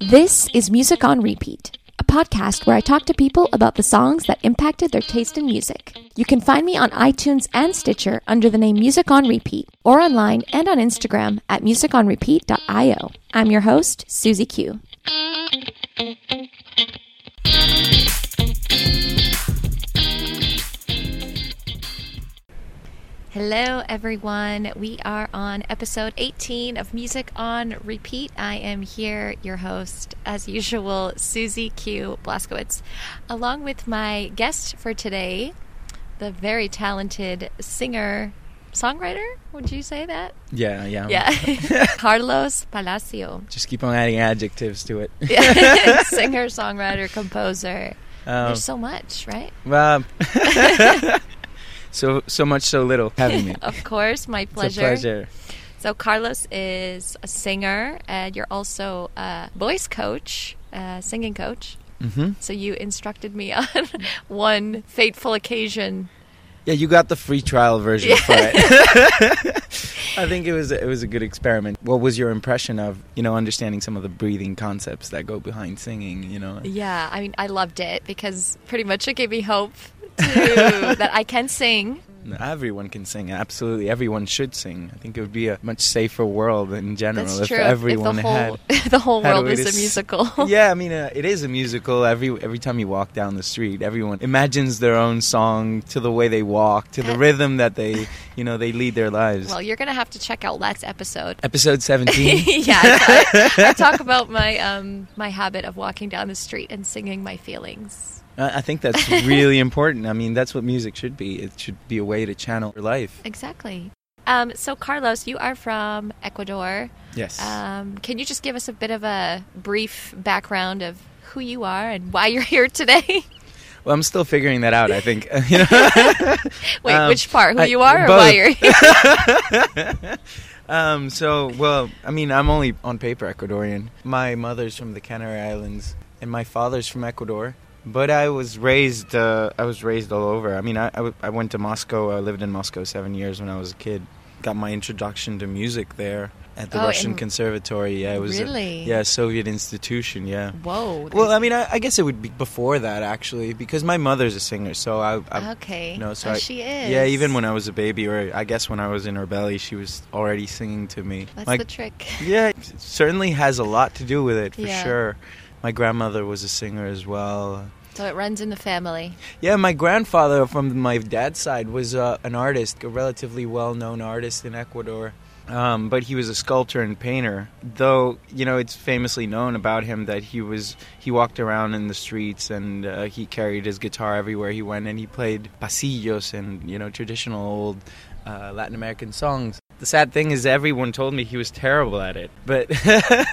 This is Music on Repeat, a podcast where I talk to people about the songs that impacted their taste in music. You can find me on iTunes and Stitcher under the name Music on Repeat, or online and on Instagram at musiconrepeat.io. I'm your host, Susie Q. Hello, everyone. We are on episode 18 of Music on Repeat. I am here, your host, as usual, Susie Q. Blaskowitz, along with my guest for today, the very talented singer, songwriter. Would you say that? Yeah, yeah. Yeah. Carlos Palacio. Just keep on adding adjectives to it. Yeah. singer, songwriter, composer. Um, There's so much, right? well, so so much, so little. Having me. Of course, my It's a pleasure. pleasure. So Carlos is a singer, and you're also a voice coach, a singing coach. hmm So you instructed me on one fateful occasion. Yeah, you got the free trial version for it. I think it was it was a good experiment. What was your impression of you know understanding some of the breathing concepts that go behind singing? You know. Yeah, I mean, I loved it because pretty much it gave me hope to, that I can sing. Everyone can sing. Absolutely, everyone should sing. I think it would be a much safer world in general That's if true. everyone if the whole had. the whole world to a s- musical. yeah, I mean, uh, it is a musical. Every every time you walk down the street, everyone imagines their own song to the way they walk, to the Uh, rhythm that they, you know, they lead their lives. Well, you're gonna have to check out last episode. Episode seventeen. yeah, I, I talk about my um my habit of walking down the street and singing my feelings. I I think that's really important. I mean, that's what music should be. It should be a way to channel your life. Exactly. Um, so Carlos, you are from Ecuador. Yes. Um, can you just give us a bit of a brief background of who you are and why you're here today? well, I'm still figuring that out. I think. you know. Wait, Um, which part? Who I- you are or both. why you're here? um, so, well, I mean, I'm only on paper Ecuadorian. My mother's from the Canary Islands, and my father's from Ecuador. But I was raised. Uh, I was raised all over. I mean, I, I, w- I went to Moscow. I lived in Moscow seven years when I was a kid. Got my introduction to music there at the Oh, Russian Conservatory. Yeah, it was Really? a yeah Soviet institution. Yeah. Whoa. Well, I mean, I, I guess it would be before that actually, because my mother's a singer. So I, I okay. no, so oh, I- she is. yeah, even when I was a baby, or I guess when I was in her belly, she was already singing to me. That's My- the trick. yeah, it certainly has a lot to do with it for Yeah. sure. My grandmother was a singer as well. So it runs in the family. Yeah, my grandfather from my dad's side was uh, an artist, a relatively well-known artist in Ecuador. Um, but he was a sculptor and painter. Though you know, it's famously known about him that he was he walked around in the streets and uh, he carried his guitar everywhere he went, and he played pasillos and you know traditional old uh, Latin American songs. The sad thing is, everyone told me he was terrible at it, but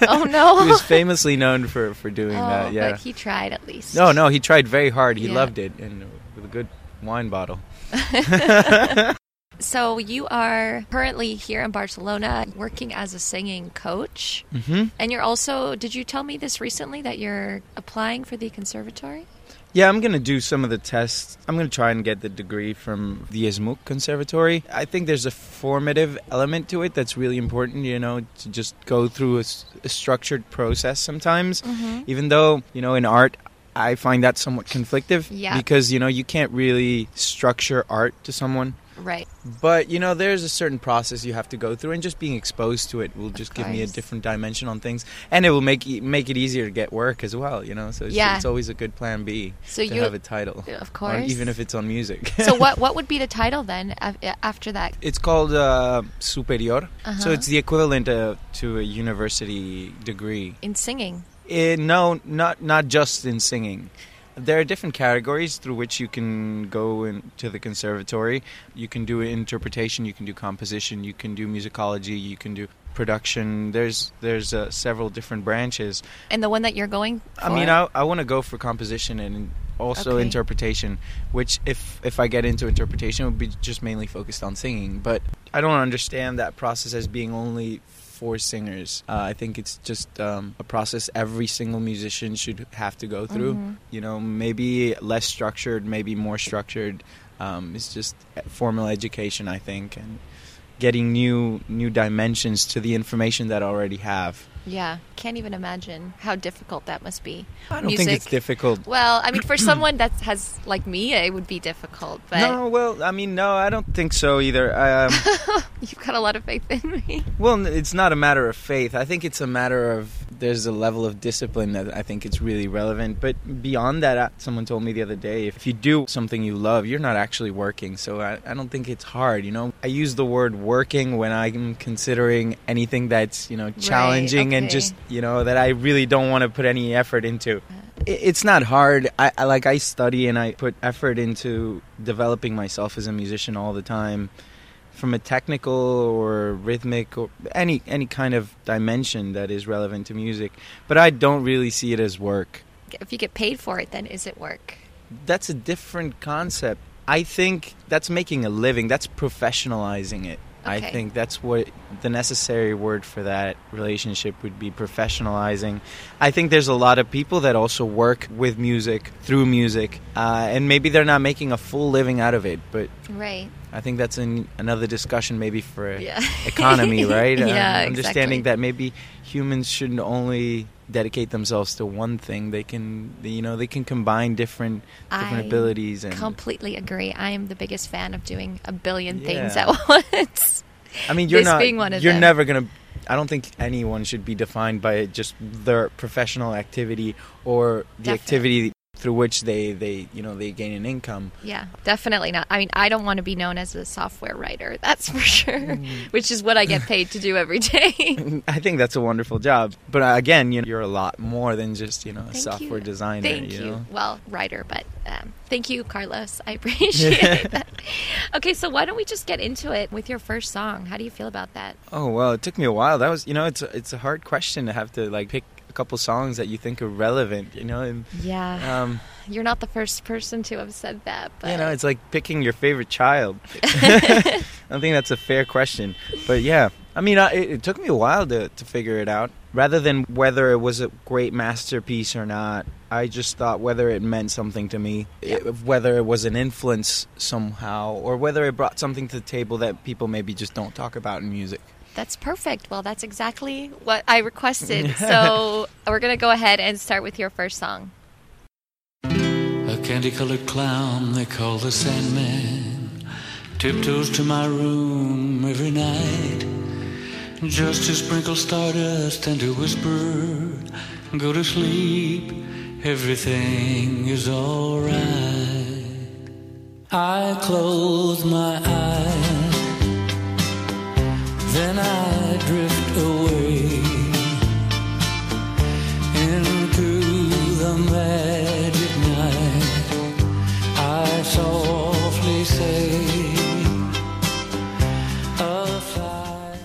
Oh, no. he was famously known for for doing oh, that. Yeah. but he tried at least. No, no, he tried very hard. He Yeah. loved it, and with a good wine bottle. So you are currently here in Barcelona working as a singing coach. hmm And you're also, did you tell me this recently that you're applying for the conservatory? Yeah, I'm gonna do some of the tests. I'm gonna try and get the degree from the ESMUC Conservatory. I think there's a formative element to it that's really important. You know, to just go through a structured process sometimes. Mm-hmm. Even though you know, in art. I find that somewhat conflictive Yeah. because you know you can't really structure art to someone Right. But you know, there's a certain process you have to go through, and just being exposed to it will just give me a different dimension on things, and it will make e- make it easier to get work as well. You know, so it's, Yeah. it's always a good plan B So to you, have a title, of course. even if it's on music. so what what would be the title then after that? It's called uh, superior, Uh-huh. so it's the equivalent uh, to a university degree. in singing. Eh, no, not not just in singing. There are different categories through which you can go into the conservatory. You can do interpretation, you can do composition, you can do musicology, you can do production. There's there's uh, several different branches. And the one that you're going for? I mean, I I want to go for composition and also Okay. interpretation. Which, if if I get into interpretation, would be just mainly focused on singing. But I don't understand that process as being only for singers. Uh, I think it's just um, a process every single musician should have to go through. Mhm. You know, maybe less structured, maybe more structured. Um, it's just formal education, I think, and getting new new dimensions to the information that I already have. Yeah, can't even imagine how difficult that must be. I don't Music. think it's difficult. Well, I mean, for someone that has like me, it would be difficult. But No, well, I mean, no, I don't think so either. Um, you've got a lot of faith in me. well, it's not a matter of faith. I think it's a matter of there's a level of discipline that I think it's really relevant. But beyond that, uh, someone told me the other day, if you do something you love, you're not actually working. So I, I don't think it's hard. You know, I use the word working when I'm considering anything that's you know challenging and okay. just you know that I really don't want to put any effort into. It's not hard. I, I like I study and I put effort into developing myself as a musician all the time, from a technical or rhythmic or any any kind of dimension that is relevant to music. But I don't really see it as work. If you get paid for it, then is it work? That's a different concept. I think that's making a living. That's professionalizing it. I think that's what the necessary word for that relationship would be professionalizing. I think there's a lot of people that also work with music, through music, uh, and maybe they're not making a full living out of it, but Right. I think that's an, another discussion maybe for Yeah. economy, right? Yeah, understanding exactly. that maybe humans shouldn't only dedicate themselves to one thing. They can, you know, they can combine different different I abilities and. Completely agree. I am the biggest fan of doing a billion things at once. I mean, you're not. being one of you're them. never gonna. I don't think anyone should be defined by just their professional activity or the Definitely. activity through which they, they you know they gain an income. Yeah, definitely not. I mean, I don't want to be known as a software writer. That's for sure. Mm. Which is what I get paid to do every day. I think that's a wonderful job, but uh, again, you know, you're a lot more than just you know a Thank software you. designer. Thank you. know? Well, writer, but um, thank you, Carlos. I appreciate that. Okay, so why don't we just get into it with your first song? How do you feel about that? Oh well, it took me a while. That was, you know, it's a, it's a hard question to have to like pick a couple songs that you think are relevant. You know, and Yeah, um, you're not the first person to have said that, but you know, it's like picking your favorite child. I don't think that's a fair question, but yeah, I mean, I, it, it took me a while to to figure it out. Rather than whether it was a great masterpiece or not, I just thought whether it meant something to me, it- whether it was an influence somehow, or whether it brought something to the table that people maybe just don't talk about in music. That's perfect. Well, that's exactly what I requested. so we're gonna go ahead and start with your first song. A candy colored clown they call the Sandman tiptoes to my room every night just to sprinkle stardust and to whisper, Go to sleep, everything is alright. I close my eyes, then I drift away into the magic night. I softly say, a fly.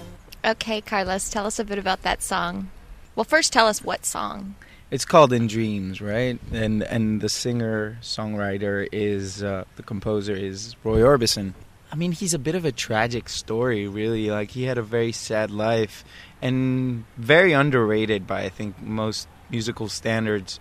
Okay, Carlos, tell us a bit about that song. Well, first tell us what song. It's called In Dreams, right? And and the singer songwriter is uh, the composer is Roy Orbison. I mean, he's a bit of a tragic story, really. Like he had a very sad life, and very underrated by I think most musical standards.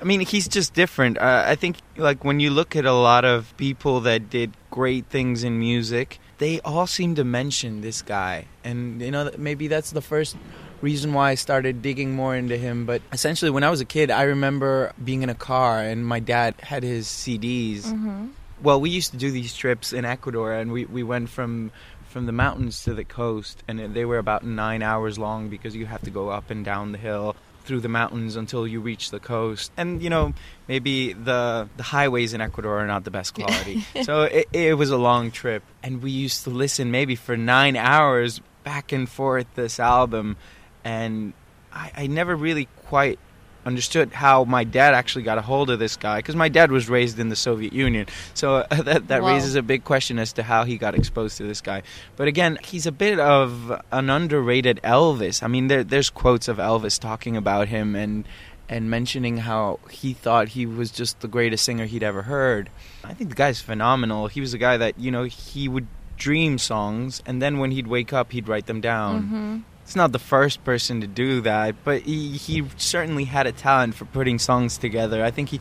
I mean, he's just different. Uh, I think, like, when you look at a lot of people that did great things in music, they all seem to mention this guy. And, you know, maybe that's the first reason why I started digging more into him. But essentially, when I was a kid, I remember being in a car and my dad had his CDs. Mm-hmm. Well, we used to do these trips in Ecuador, and we, we went from from the mountains to the coast, and they were about nine hours long because you have to go up and down the hill through the mountains until you reach the coast. And you know, maybe the the highways in Ecuador are not the best quality, so it, it was a long trip, and we used to listen maybe for nine hours back and forth this album, and I, I never really quite understood how my dad actually got a hold of this guy because my dad was raised in the Soviet Union, so uh, that that Whoa. raises a big question as to how he got exposed to this guy. But again, he's a bit of an underrated Elvis. I mean, there, there's quotes of Elvis talking about him and and mentioning how he thought he was just the greatest singer he'd ever heard. I think the guy's phenomenal. He was a guy that you know he would dream songs and then when he'd wake up he'd write them down Mm-hmm. It's not the first person to do that, but he, he certainly had a talent for putting songs together. I think he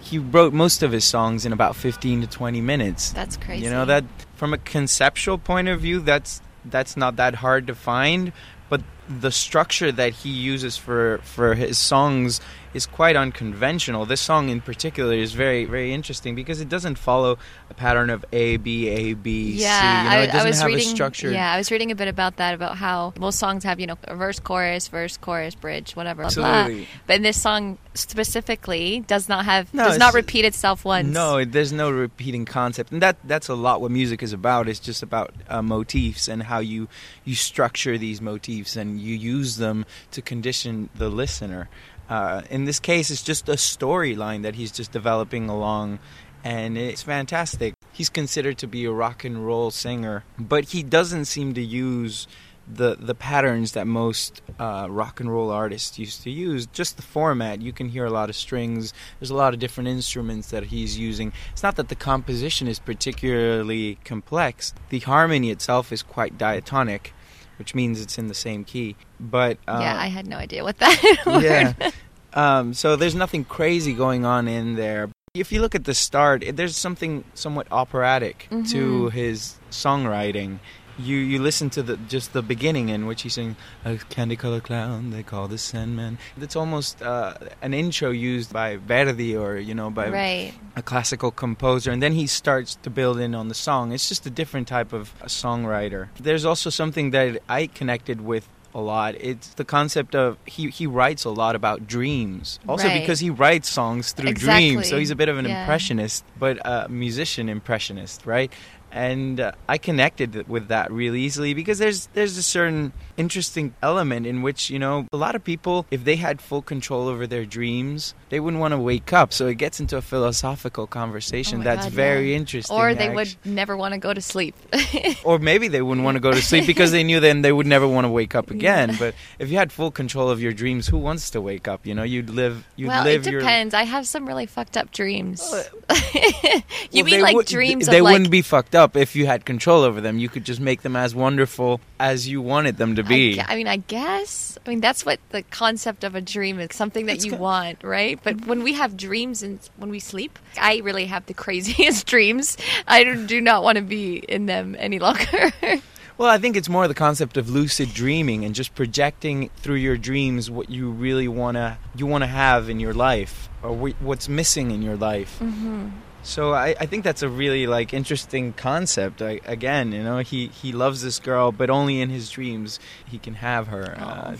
he wrote most of his songs in about 15 to 20 minutes. That's crazy. You know that from a conceptual point of view, that's that's not that hard to find, but the structure that he uses for for his songs is quite unconventional. This song in particular is very very interesting because it doesn't follow a pattern of A B A B C. Yeah, You know, I, it doesn't I was have reading. a structure. Yeah, I was reading a bit about that about how most songs have you know a verse, chorus, verse, chorus, bridge, whatever. blah, blah. Absolutely. But in this song specifically, does not have No, does not repeat itself once. No, there's no repeating concept, and that that's a lot what music is about. It's just about uh, motifs and how you you structure these motifs and you use them to condition the listener. Uh, in this case, it's just a storyline that he's just developing along, and it's fantastic. He's considered to be a rock and roll singer, but he doesn't seem to use the the patterns that most uh, rock and roll artists used to use. Just the format. You can hear a lot of strings. There's a lot of different instruments that he's using. It's not that the composition is particularly complex. The harmony itself is quite diatonic, which means it's in the same key. But uh, yeah, I had no idea what that. yeah. Um, so there's nothing crazy going on in there. If you look at the start, there's something somewhat operatic to Mhm. his songwriting. You you listen to the just the beginning in which he's saying a candy colored clown they call the Sandman. It's almost uh, an intro used by Verdi or you know by right. a classical composer, and then he starts to build in on the song. It's just a different type of a songwriter. There's also something that I connected with a lot. It's the concept of he he writes a lot about dreams. Also Right. because he writes songs through Exactly. dreams, so he's a bit of an Yeah. impressionist, but a musician impressionist, right? And uh, I connected with that really easily because there's there's a certain interesting element in which you know a lot of people, if they had full control over their dreams, they wouldn't want to wake up. So it gets into a philosophical conversation Oh that's God, very yeah. interesting. Or they actu- would never want to go to sleep. or maybe they wouldn't want to go to sleep because they knew then they would never want to wake up again. But if you had full control of your dreams, who wants to wake up? You know, you'd live. You'd well, live it your. depends. I have some really fucked up dreams. Uh, you Well, mean like would- dreams They like wouldn't be fucked up if you had control over them. You could just make them as wonderful as you wanted them to I, be. gue- I mean, I guess. I mean, that's what the concept of a dream is something that It's you ki- want, right? But when we have dreams and when we sleep, I really have the craziest dreams. I do- not want to be in them any longer. Well, I think it's more the concept of lucid dreaming and just projecting through your dreams what you really wanna you wanna have in your life or what's missing in your life. hmm So I, I think that's a really like interesting concept. I, again, you know, he he loves this girl, but only in his dreams he can have her. Uh,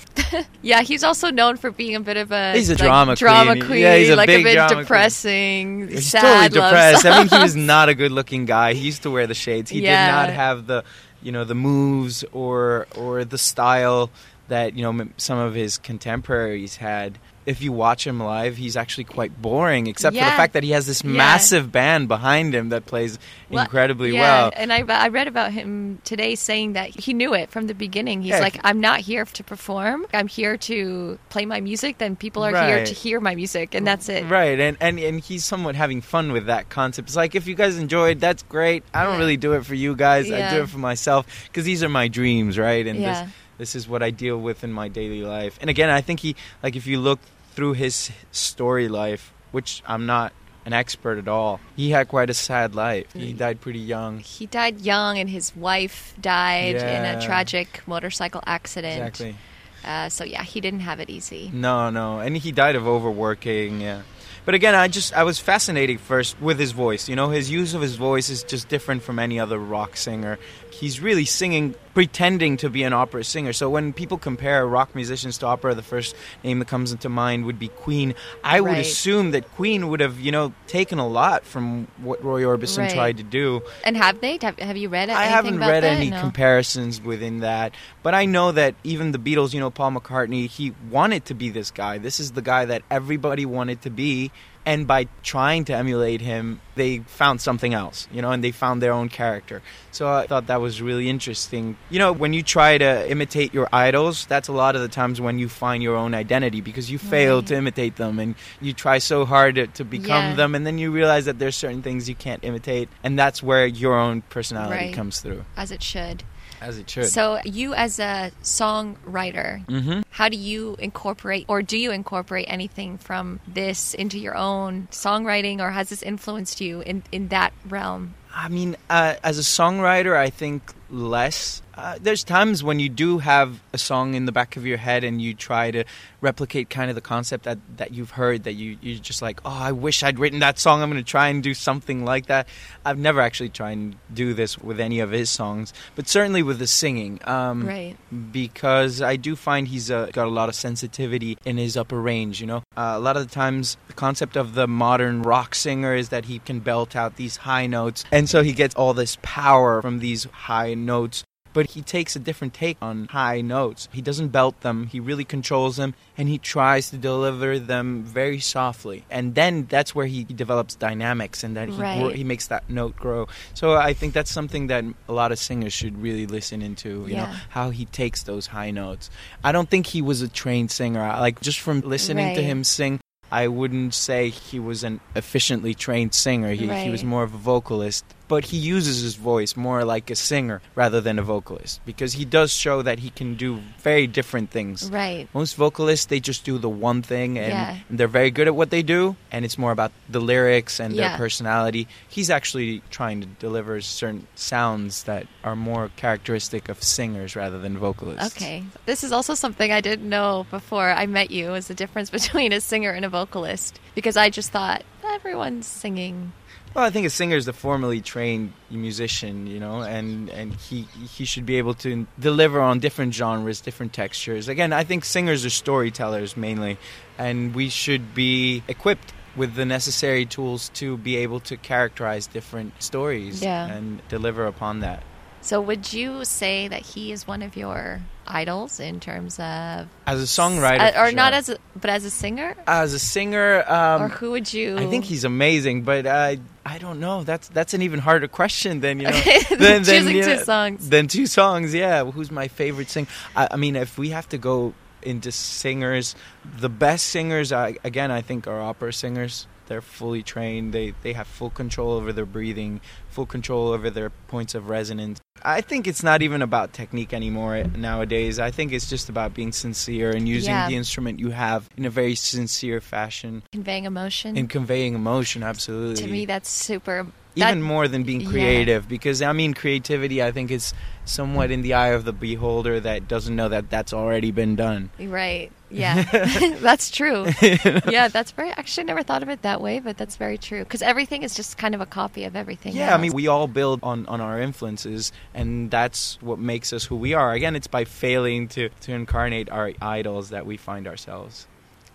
Yeah, he's also known for being a bit of a He's a like, drama drama queen. queen, Yeah, he's a like big a bit drama queen. depressing, he's sad, totally depressed. I mean, he was not a good-looking guy. He used to wear the shades. He Yeah. did not have the, you know, the moves or or the style that you know some of his contemporaries had. If you watch him live, he's actually quite boring, except for the fact that he has this Yeah. massive band behind him that plays Well, incredibly yeah, well. And I, I read about him today saying that he knew it from the beginning. He's Yeah. like, I'm not here to perform. I'm here to play my music. Then people are here to hear my music, and that's it. Right, and, and and he's somewhat having fun with that concept. It's like if you guys enjoyed, that's great. I don't Yeah. really do it for you guys. I do it for myself because these are my dreams, right? And Yeah. this this is what I deal with in my daily life. And again, I think he like if you look through his story life, which I'm not an expert at all, he had quite a sad life. He Mm. died pretty young. He died young, and his wife died in a tragic motorcycle accident. Exactly. Uh, so yeah, he didn't have it easy. No, no, and he died of overworking. Yeah, but again, I just I was fascinated first with his voice. You know, his use of his voice is just different from any other rock singer. He's really singing, pretending to be an opera singer. So when people compare rock musicians to opera, the first name that comes into mind would be Queen. I would Right. assume that Queen would have, you know, taken a lot from what Roy Orbison Right. tried to do. And have they? Have, have you read? I haven't about read that? any No. comparisons within that, but I know that even the Beatles, you know, Paul McCartney, he wanted to be this guy. This is the guy that everybody wanted to be, and by trying to emulate him, they found something else, you know, and they found their own character. So I thought that was really interesting. You know, when you try to imitate your idols, that's a lot of the times when you find your own identity because you fail Right. to imitate them and you try so hard to, to become Yeah. them, and then you realize that there's certain things you can't imitate, and that's where your own personality Right. comes through, as it should. As it should. So you, as a songwriter, hmm how do you incorporate, or do you incorporate anything from this into your own songwriting, or has this influenced you in in that realm? I mean, uh, as a songwriter, I think less. Uh, there's times when you do have a song in the back of your head and you try to replicate kind of the concept that, that you've heard that you you're just like oh I wish I'd written that song I'm going to try and do something like that I've never actually tried and do this with any of his songs but certainly with the singing um, Right. because I do find he's uh, got a lot of sensitivity in his upper range. You know, uh, a lot of the times the concept of the modern rock singer is that he can belt out these high notes, and so he gets all this power from these high notes. But he takes a different take on high notes. He doesn't belt them. He really controls them, and he tries to deliver them very softly. And then that's where he develops dynamics, and that he Right. gro- he makes that note grow. So I think that's something that a lot of singers should really listen into. You know, how he takes those high notes. I don't think he was a trained singer. Like just from listening to him sing, I wouldn't say he was an efficiently trained singer. He, he was more of a vocalist. But he uses his voice more like a singer rather than a vocalist because he does show that he can do very different things. Right. Most vocalists, they just do the one thing and, Yeah. they're very good at what they do, and it's more about the lyrics and Yeah. their personality. He's actually trying to deliver certain sounds that are more characteristic of singers rather than vocalists. Okay. This is also something I didn't know before I met you was the difference between a singer and a vocalist because I just thought everyone's singing. Well, I think a singer is a formally trained musician, you know, and, and he he should be able to deliver on different genres, different textures. Again, I think singers are storytellers mainly, and we should be equipped with the necessary tools to be able to characterize different stories Yeah. and deliver upon that. So would you say that he is one of your idols in terms of As a songwriter, Uh, or not sure. as a, but as a singer? as a singer, um, or who would you I think he's amazing, but I I don't know. That's that's an even harder question than you know. Than, choosing you two know, songs. Than two songs, yeah. Who's my favorite singer? I, I mean, if we have to go into singers, the best singers, I, again, I think are opera singers. They're fully trained. They they have full control over their breathing, full control over their points of resonance. I think it's not even about technique anymore nowadays. I think it's just about being sincere and using Yeah. the instrument you have in a very sincere fashion conveying emotion. and conveying emotion. Absolutely. to me, that's super. even that- more than being yeah. creative because i mean creativity i think is somewhat in the eye of the beholder that doesn't know that that's already been done Right. Yeah. that's true. Yeah, that's very. Actually, I never thought of it that way, but that's very true. Because everything is just kind of a copy of everything. yeah i mean we all build on, on our influences and that's what makes us who we are again it's by failing to, to incarnate our idols that we find ourselves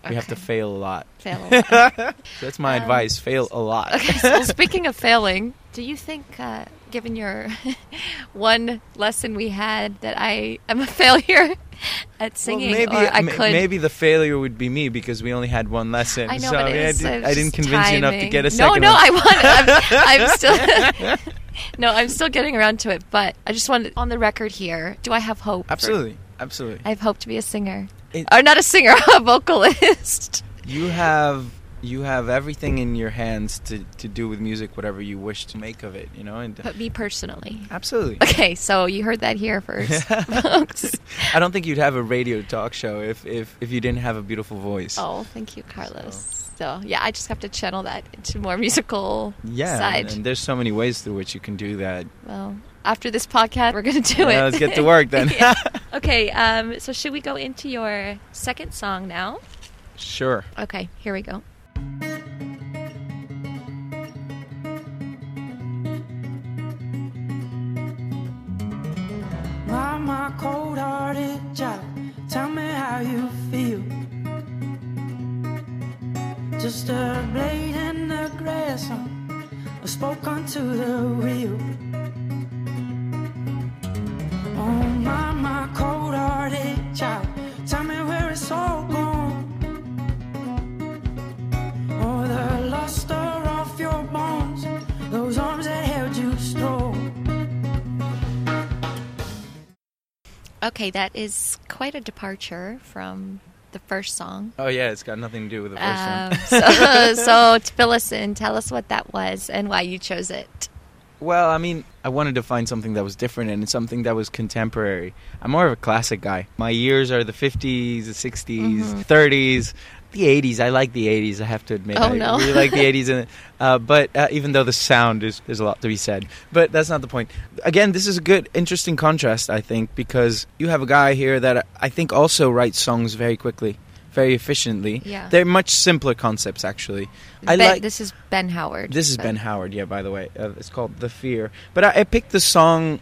we have to fail a lot fail. A lot. so that's my Um, advice fail a lot okay. So speaking of failing, do you think, uh, given your one lesson we had, that I am a failure at singing, well, maybe I could? maybe the failure would be me because we only had one lesson. I know, so but I, mean, I, did, I didn't convince you enough to get a no, second. no, one. I want. I'm, I'm still. no, I'm still getting around to it, but I just wanted on the record here. Do I have hope? for- absolutely, absolutely. I have hope to be a singer, It- or not a singer, a vocalist. You have you have everything in your hands to, to do with music whatever you wish to make of it, you know? And But me personally. absolutely. Okay, so you heard that here first, folks. I don't think you'd have a radio talk show if, if, if you didn't have a beautiful voice. Oh, thank you, Carlos. So yeah, I just have to channel that into more musical yeah, side. and, and there's so many ways through which you can do that. well, after this podcast, we're gonna do it. Let's get to work then. Yeah. Okay, um, so should we go into your second song now? Sure. Okay, here we go. My, my cold-hearted child, tell me how you feel. Just a blade in the grass, I spoke unto the wheel. Okay, that is quite a departure from the first song. Oh, yeah, it's got nothing to do with the first Um, one. so, so fill us in, tell us what that was and why you chose it. Well, I mean, I wanted to find something that was different and something that was contemporary. I'm more of a classic guy. My years are the 50s, the 60s, Mhm. 30s. The 80s. I like the 80s, I have to admit. Oh, I no. really like the 80s. And, uh, but uh, even though the sound is, there's a lot to be said. But that's not the point. Again, this is a good, interesting contrast, I think, because you have a guy here that I think also writes songs very quickly, very efficiently. Yeah. They're much simpler concepts, actually. I Ben- like. this is Ben Howard. This is but- Ben Howard, yeah, by the way. Uh, it's called The Fear. But I, I picked the song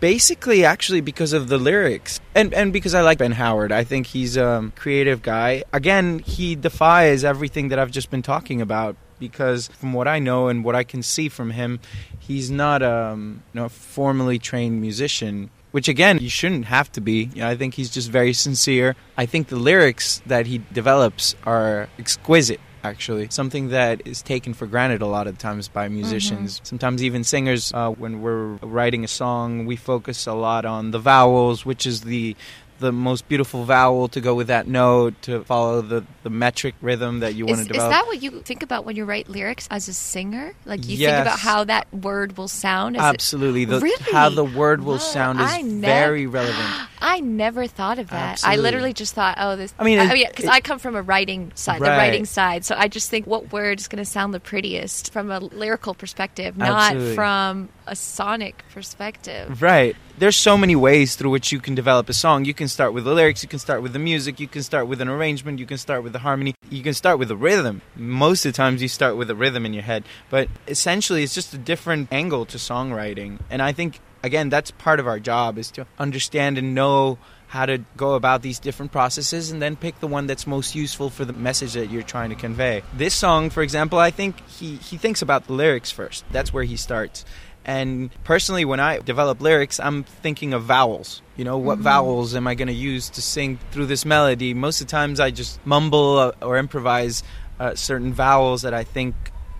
basically actually because of the lyrics and and because I like Ben Howard. I think he's a creative guy. Again, he defies everything that I've just been talking about because from what I know and what I can see from him, he's not um, you know, a formally trained musician. Which again, you shouldn't have to be. You know, I think he's just very sincere. I think the lyrics that he develops are exquisite actually. Something that is taken for granted a lot of times by musicians. Sometimes even singers uh, when we're writing a song we focus a lot on the vowels which is the the most beautiful vowel to go with that note to follow the, the metric rhythm that you want Is, to develop. is that what you think about when you write lyrics as a singer? Like you Yes. think about how that word will sound? As it- absolutely the, Really? how the word will Whoa, sound is very relevant I never thought of that. I literally just thought, oh, this. I mean, I mean, oh, because I come from a writing side, the writing side, so I just think what word is going to sound the prettiest from a lyrical perspective, not Absolutely. from a sonic perspective. Right. There's so many ways through which you can develop a song. You can start with the lyrics, you can start with the music, you can start with an arrangement, you can start with the harmony, you can start with the rhythm. Most of the times you start with a rhythm in your head, but essentially it's just a different angle to songwriting. And I think again that's part of our job is to understand and know how to go about these different processes and then pick the one that's most useful for the message that you're trying to convey. This song, for example, I think he, he thinks about the lyrics first. That's where he starts. And personally, when I develop lyrics, I'm thinking of vowels. You know, what vowels am I going to use to sing through this melody? Most of the times, I just mumble uh, or improvise uh, certain vowels that I think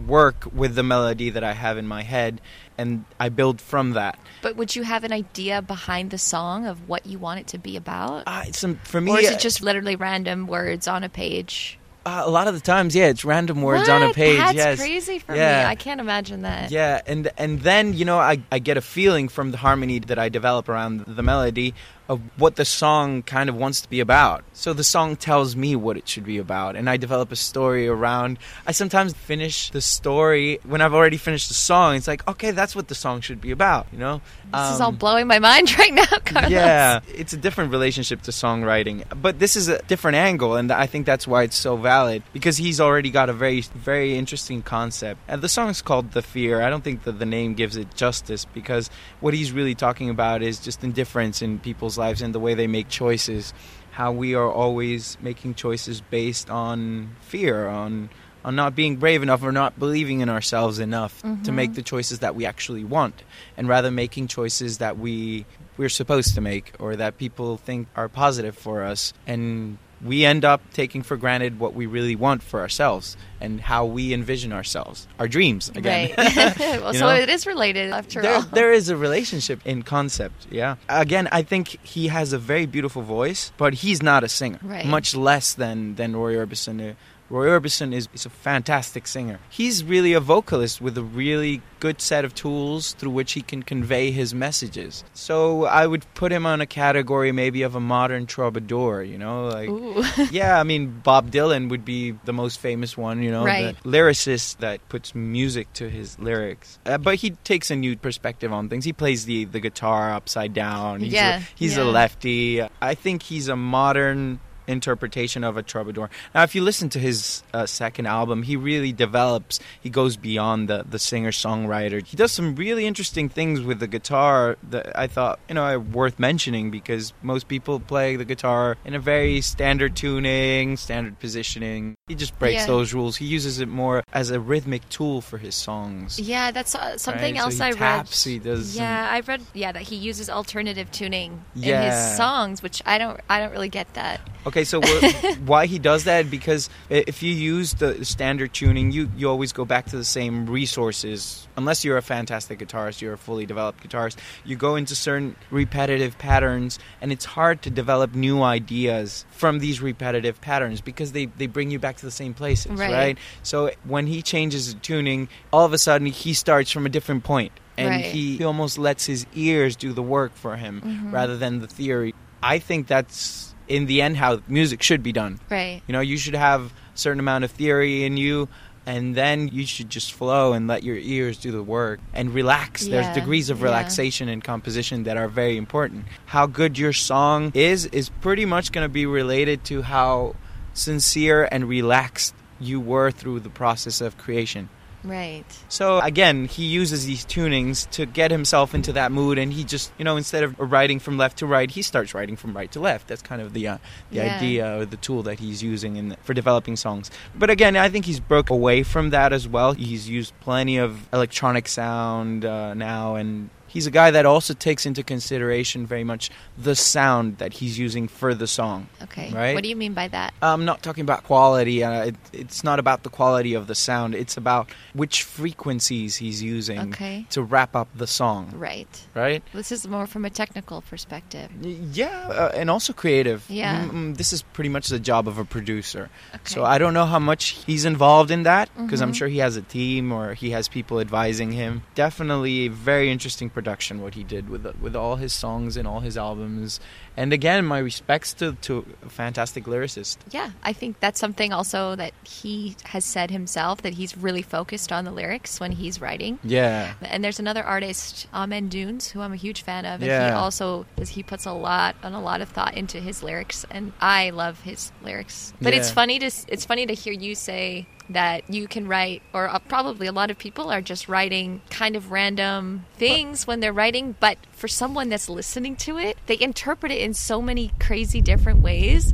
work with the melody that I have in my head, and I build from that. But would you have an idea behind the song of what you want it to be about? Uh, some, for me, or is uh, it just literally random words on a page? Uh, a lot of the times, yeah, it's random words on a What? page. That's yes. crazy for Yeah. me. I can't imagine that. Yeah, and and then you know I, I get a feeling from the harmony that I develop around the melody of what the song kind of wants to be about. So the song tells me what it should be about, and I develop a story around. I sometimes finish the story when I've already finished the song. It's like okay, that's what the song should be about. You know, This is all Um, blowing my mind right now, Carlos. yeah, it's a different relationship to songwriting, but this is a different angle, and I think that's why it's so valid because he's already got a very, very interesting concept. And the song's called "The Fear." I don't think that the name gives it justice because what he's really talking about is just indifference in people's lives and the way they make choices. How we are always making choices based on fear, on on not being brave enough or not believing in ourselves enough to make mm-hmm. the choices that we actually want and rather making choices that we we're supposed to make or that people think are positive for us and we end up taking for granted what we really want for ourselves and how we envision ourselves our dreams again Right. well, so know? it is related after there, all. there is a relationship in concept yeah again i think he has a very beautiful voice but he's not a singer Right. much less than than roy orbison Uh, Roy Orbison is, is a fantastic singer. He's really a vocalist with a really good set of tools through which he can convey his messages. So I would put him on a category maybe of a modern troubadour, you know, like yeah, I mean Bob Dylan would be the most famous one, you know, Right. the lyricist that puts music to his lyrics. Uh, but he takes a new perspective on things. He plays the the guitar upside down. He's Yeah, a, he's a lefty. I think he's a modern interpretation of a troubadour. Now, if you listen to his uh, second album, he really develops. He goes beyond the the singer songwriter. He does some really interesting things with the guitar that I thought you know are worth mentioning because most people play the guitar in a very standard tuning, standard positioning. He just breaks Yeah. those rules. He uses it more as a rhythmic tool for his songs. Yeah, that's uh, something Right, so else he I taps, read. he does some- Yeah, I read. Yeah, that he uses alternative tuning in his songs, which I don't. I don't really get that. Okay, so what, why he does that? Because if you use the standard tuning, you, you always go back to the same resources. Unless you're a fantastic guitarist, you're a fully developed guitarist, you go into certain repetitive patterns, and it's hard to develop new ideas from these repetitive patterns because they, they bring you back to the same places, Right. right? So when he changes the tuning, all of a sudden he starts from a different point, and Right. he, he almost lets his ears do the work for him Mm-hmm. rather than the theory. I think that's in the end how music should be done. Right. You know, you should have a certain amount of theory in you. And then you should just flow and let your ears do the work and relax. Yeah, There's degrees of yeah. relaxation in composition that are very important. How good your song is is pretty much going to be related to how sincere and relaxed you were through the process of creation. Right. So again, he uses these tunings to get himself into that mood, and he just, you know, instead of writing from left to right, he starts writing from right to left. That's kind of the uh, the Yeah. idea or the tool that he's using in for developing songs. But again, I think he's broke away from that as well. He's used plenty of electronic sound uh, now, and he's a guy that also takes into consideration very much the sound that he's using for the song. Okay. Right? What do you mean by that? I'm not talking about quality. Uh, it, it's not about the quality of the sound. It's about which frequencies he's using Okay. to wrap up the song. Right. Right? This is more from a technical perspective. Yeah, uh, and also creative. Yeah. Mm, mm, this is pretty much the job of a producer. Okay. So I don't know how much he's involved in that because I'm Mhm. sure he has a team or he has people advising him. Definitely a very interesting production what he did with with all his songs and all his albums. And again, my respects to to a fantastic lyricist. Yeah, I think that's something also that he has said himself that he's really focused on the lyrics when he's writing. Yeah. And there's another artist, Amen Dunes, who I'm a huge fan of, and he Yeah. also he puts a lot and a lot of thought into his lyrics, and I love his lyrics. But it's funny to it's funny to hear you say that you can write, or uh, probably a lot of people are just writing kind of random things when they're writing, but for someone that's listening to it, they interpret it in so many crazy different ways.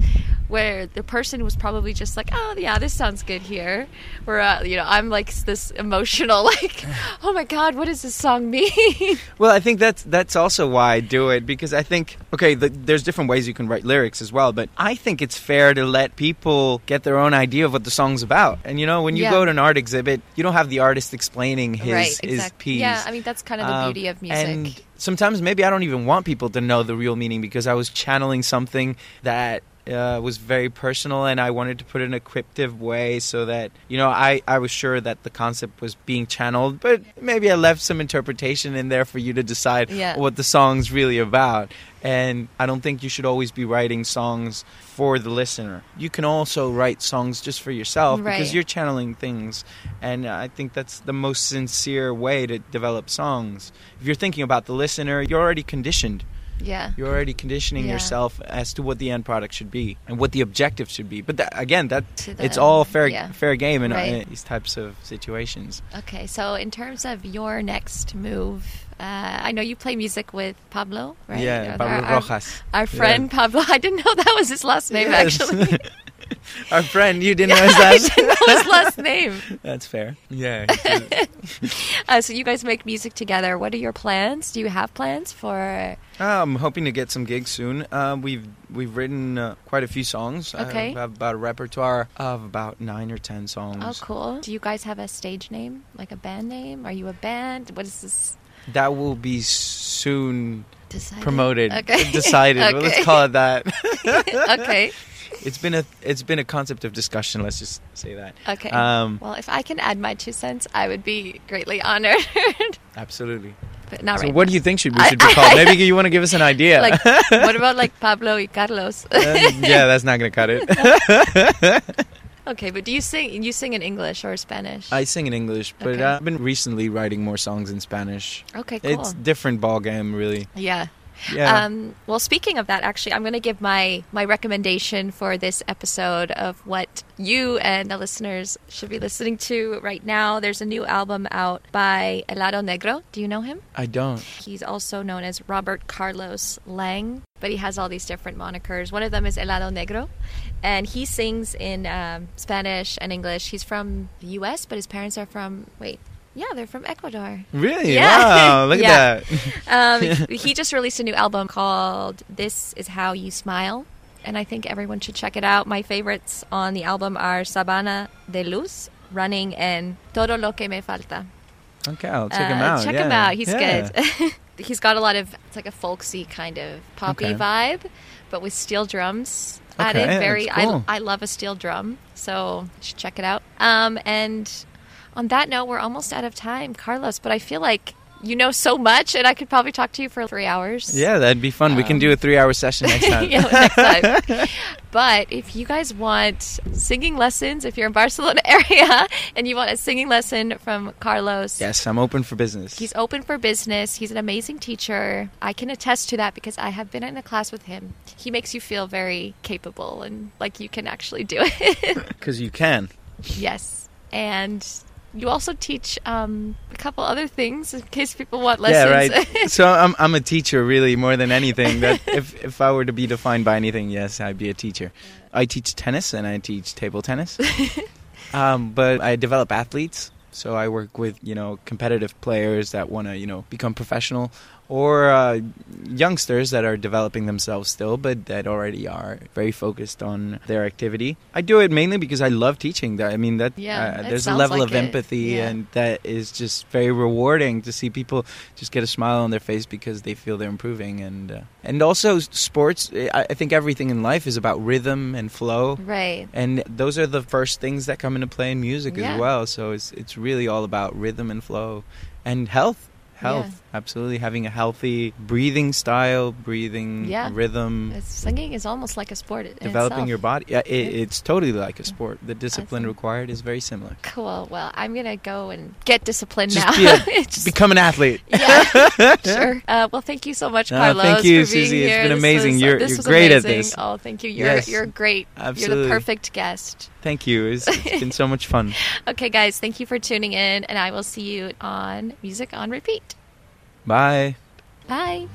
Where the person was probably just like, oh yeah, this sounds good here. Where uh, you know, I'm like this emotional, like, oh my god, what does this song mean? Well, I think that's that's also why I do it because I think okay, the, there's different ways you can write lyrics as well, but I think it's fair to let people get their own idea of what the song's about. And you know, when you Yeah. go to an art exhibit, you don't have the artist explaining his right, his piece. Yeah, I mean that's kind of the Um, beauty of music. And sometimes maybe I don't even want people to know the real meaning because I was channeling something that uh, was very personal and I wanted to put it in a cryptic way so that, you know, I, I was sure that the concept was being channeled, but maybe I left some interpretation in there for you to decide Yeah. what the song's really about. And I don't think you should always be writing songs for the listener. You can also write songs just for yourself Right. because you're channeling things. And I think that's the most sincere way to develop songs. If you're thinking about the listener, you're already conditioned. Yeah. You're already conditioning Yeah. yourself as to what the end product should be and what the objective should be. But that, again, that To it's all fair yeah. fair game in, Right. uh, these types of situations. Okay, so in terms of your next move, uh, I know you play music with Pablo, right? Yeah, Our- Pablo our, Rojas. Our friend Pablo. I didn't know that was his last name, Yes. actually. Our friend, you didn't know his I last didn't know his last name. That's fair. Yeah. Uh, so you guys make music together. What are your plans? Do you have plans for? I'm hoping to get some gigs soon. Uh, we've we've written uh, quite a few songs. Okay. I have about a repertoire of about nine or ten songs. Oh, cool. Do you guys have a stage name, like a band name? Are you a band? What is this? That will be soon Decided? promoted, Okay. decided. Well, Okay. let's call it that. okay. it's been a it's been a concept of discussion. Let's just say that. Okay. Um, well, if I can add my two cents, I would be greatly honored. absolutely. but not So, right what now. do you think should we should be called? Maybe you want to give us an idea. like what about like Pablo y Carlos? Uh, yeah, that's not going to cut it. Okay, but do you sing you sing in English or Spanish? I sing in English, but Okay. I've been recently writing more songs in Spanish. okay, cool. It's different ball game, really. yeah. Yeah. Um, well, speaking of that, actually, I'm going to give my my recommendation for this episode of what you and the listeners should be listening to right now. There's a new album out by Helado Negro. Do you know him? I don't. He's also known as Robert Carlos Lange, but he has all these different monikers. One of them is Helado Negro, and he sings in um, Spanish and English. He's from the U.S., but his parents are from wait. Yeah, they're from Ecuador. Really? Yeah. Wow, look Yeah. at that. Um, he just released a new album called "This Is How You Smile," and I think everyone should check it out. My favorites on the album are "Sabana de Luz," "Running," and "Todo lo que me falta." okay, I'll check him Uh, out. Check yeah. him out. He's Yeah. good. He's got a lot of it's like a folksy kind of poppy Okay. vibe, but with steel drums Okay, it. Very. cool. I I love a steel drum, so you should check it out. Um, and on that note, we're almost out of time, Carlos. But I feel like you know so much, and I could probably talk to you for three hours. Yeah, that'd be fun. we can do a um, three-hour session next time. yeah, next time. But if you guys want singing lessons, if you're in Barcelona area and you want a singing lesson from Carlos, yes, I'm open for business. he's open for business. He's an amazing teacher. I can attest to that because I have been in a class with him. He makes you feel very capable and like you can actually do it. Because you can. yes. And you also teach um, a couple other things in case people want lessons. Yeah, right. so I'm I'm a teacher really more than anything. That if if I were to be defined by anything, yes, I'd be a teacher. I teach tennis and I teach table tennis. um, but I develop athletes. So I work with you know competitive players that want to you know become professional, or uh, youngsters that are developing themselves still, but that already are very focused on their activity. I do it mainly because I love teaching. I mean that Yeah, uh, there's a level like of it. empathy Yeah. and that is just very rewarding to see people just get a smile on their face because they feel they're improving and uh, and also sports I, I think everything in life is about rhythm and flow right. and those are the first things that come into play in music Yeah. as well so it's it's really all about rhythm and flow and health health absolutely having a healthy breathing style breathing Yeah. rhythm Uh, Singing is almost like a sport. In developing itself. your body yeah, it, it's totally like a sport the discipline required is very similar Cool. Well, I'm gonna go and get disciplined just now. be a, Just- become an athlete yeah, sure. Uh, well, thank you so much, No, Carlos. thank you, for being Susie. It's here. been This amazing. was- You're- you're great at amazing. this. Oh, thank you. You're Yes. you're great. absolutely. You're the perfect guest. Thank you. It's, it's been so much fun. Okay, guys, thank you for tuning in, and I will see you on Music on Repeat. Bye. Bye.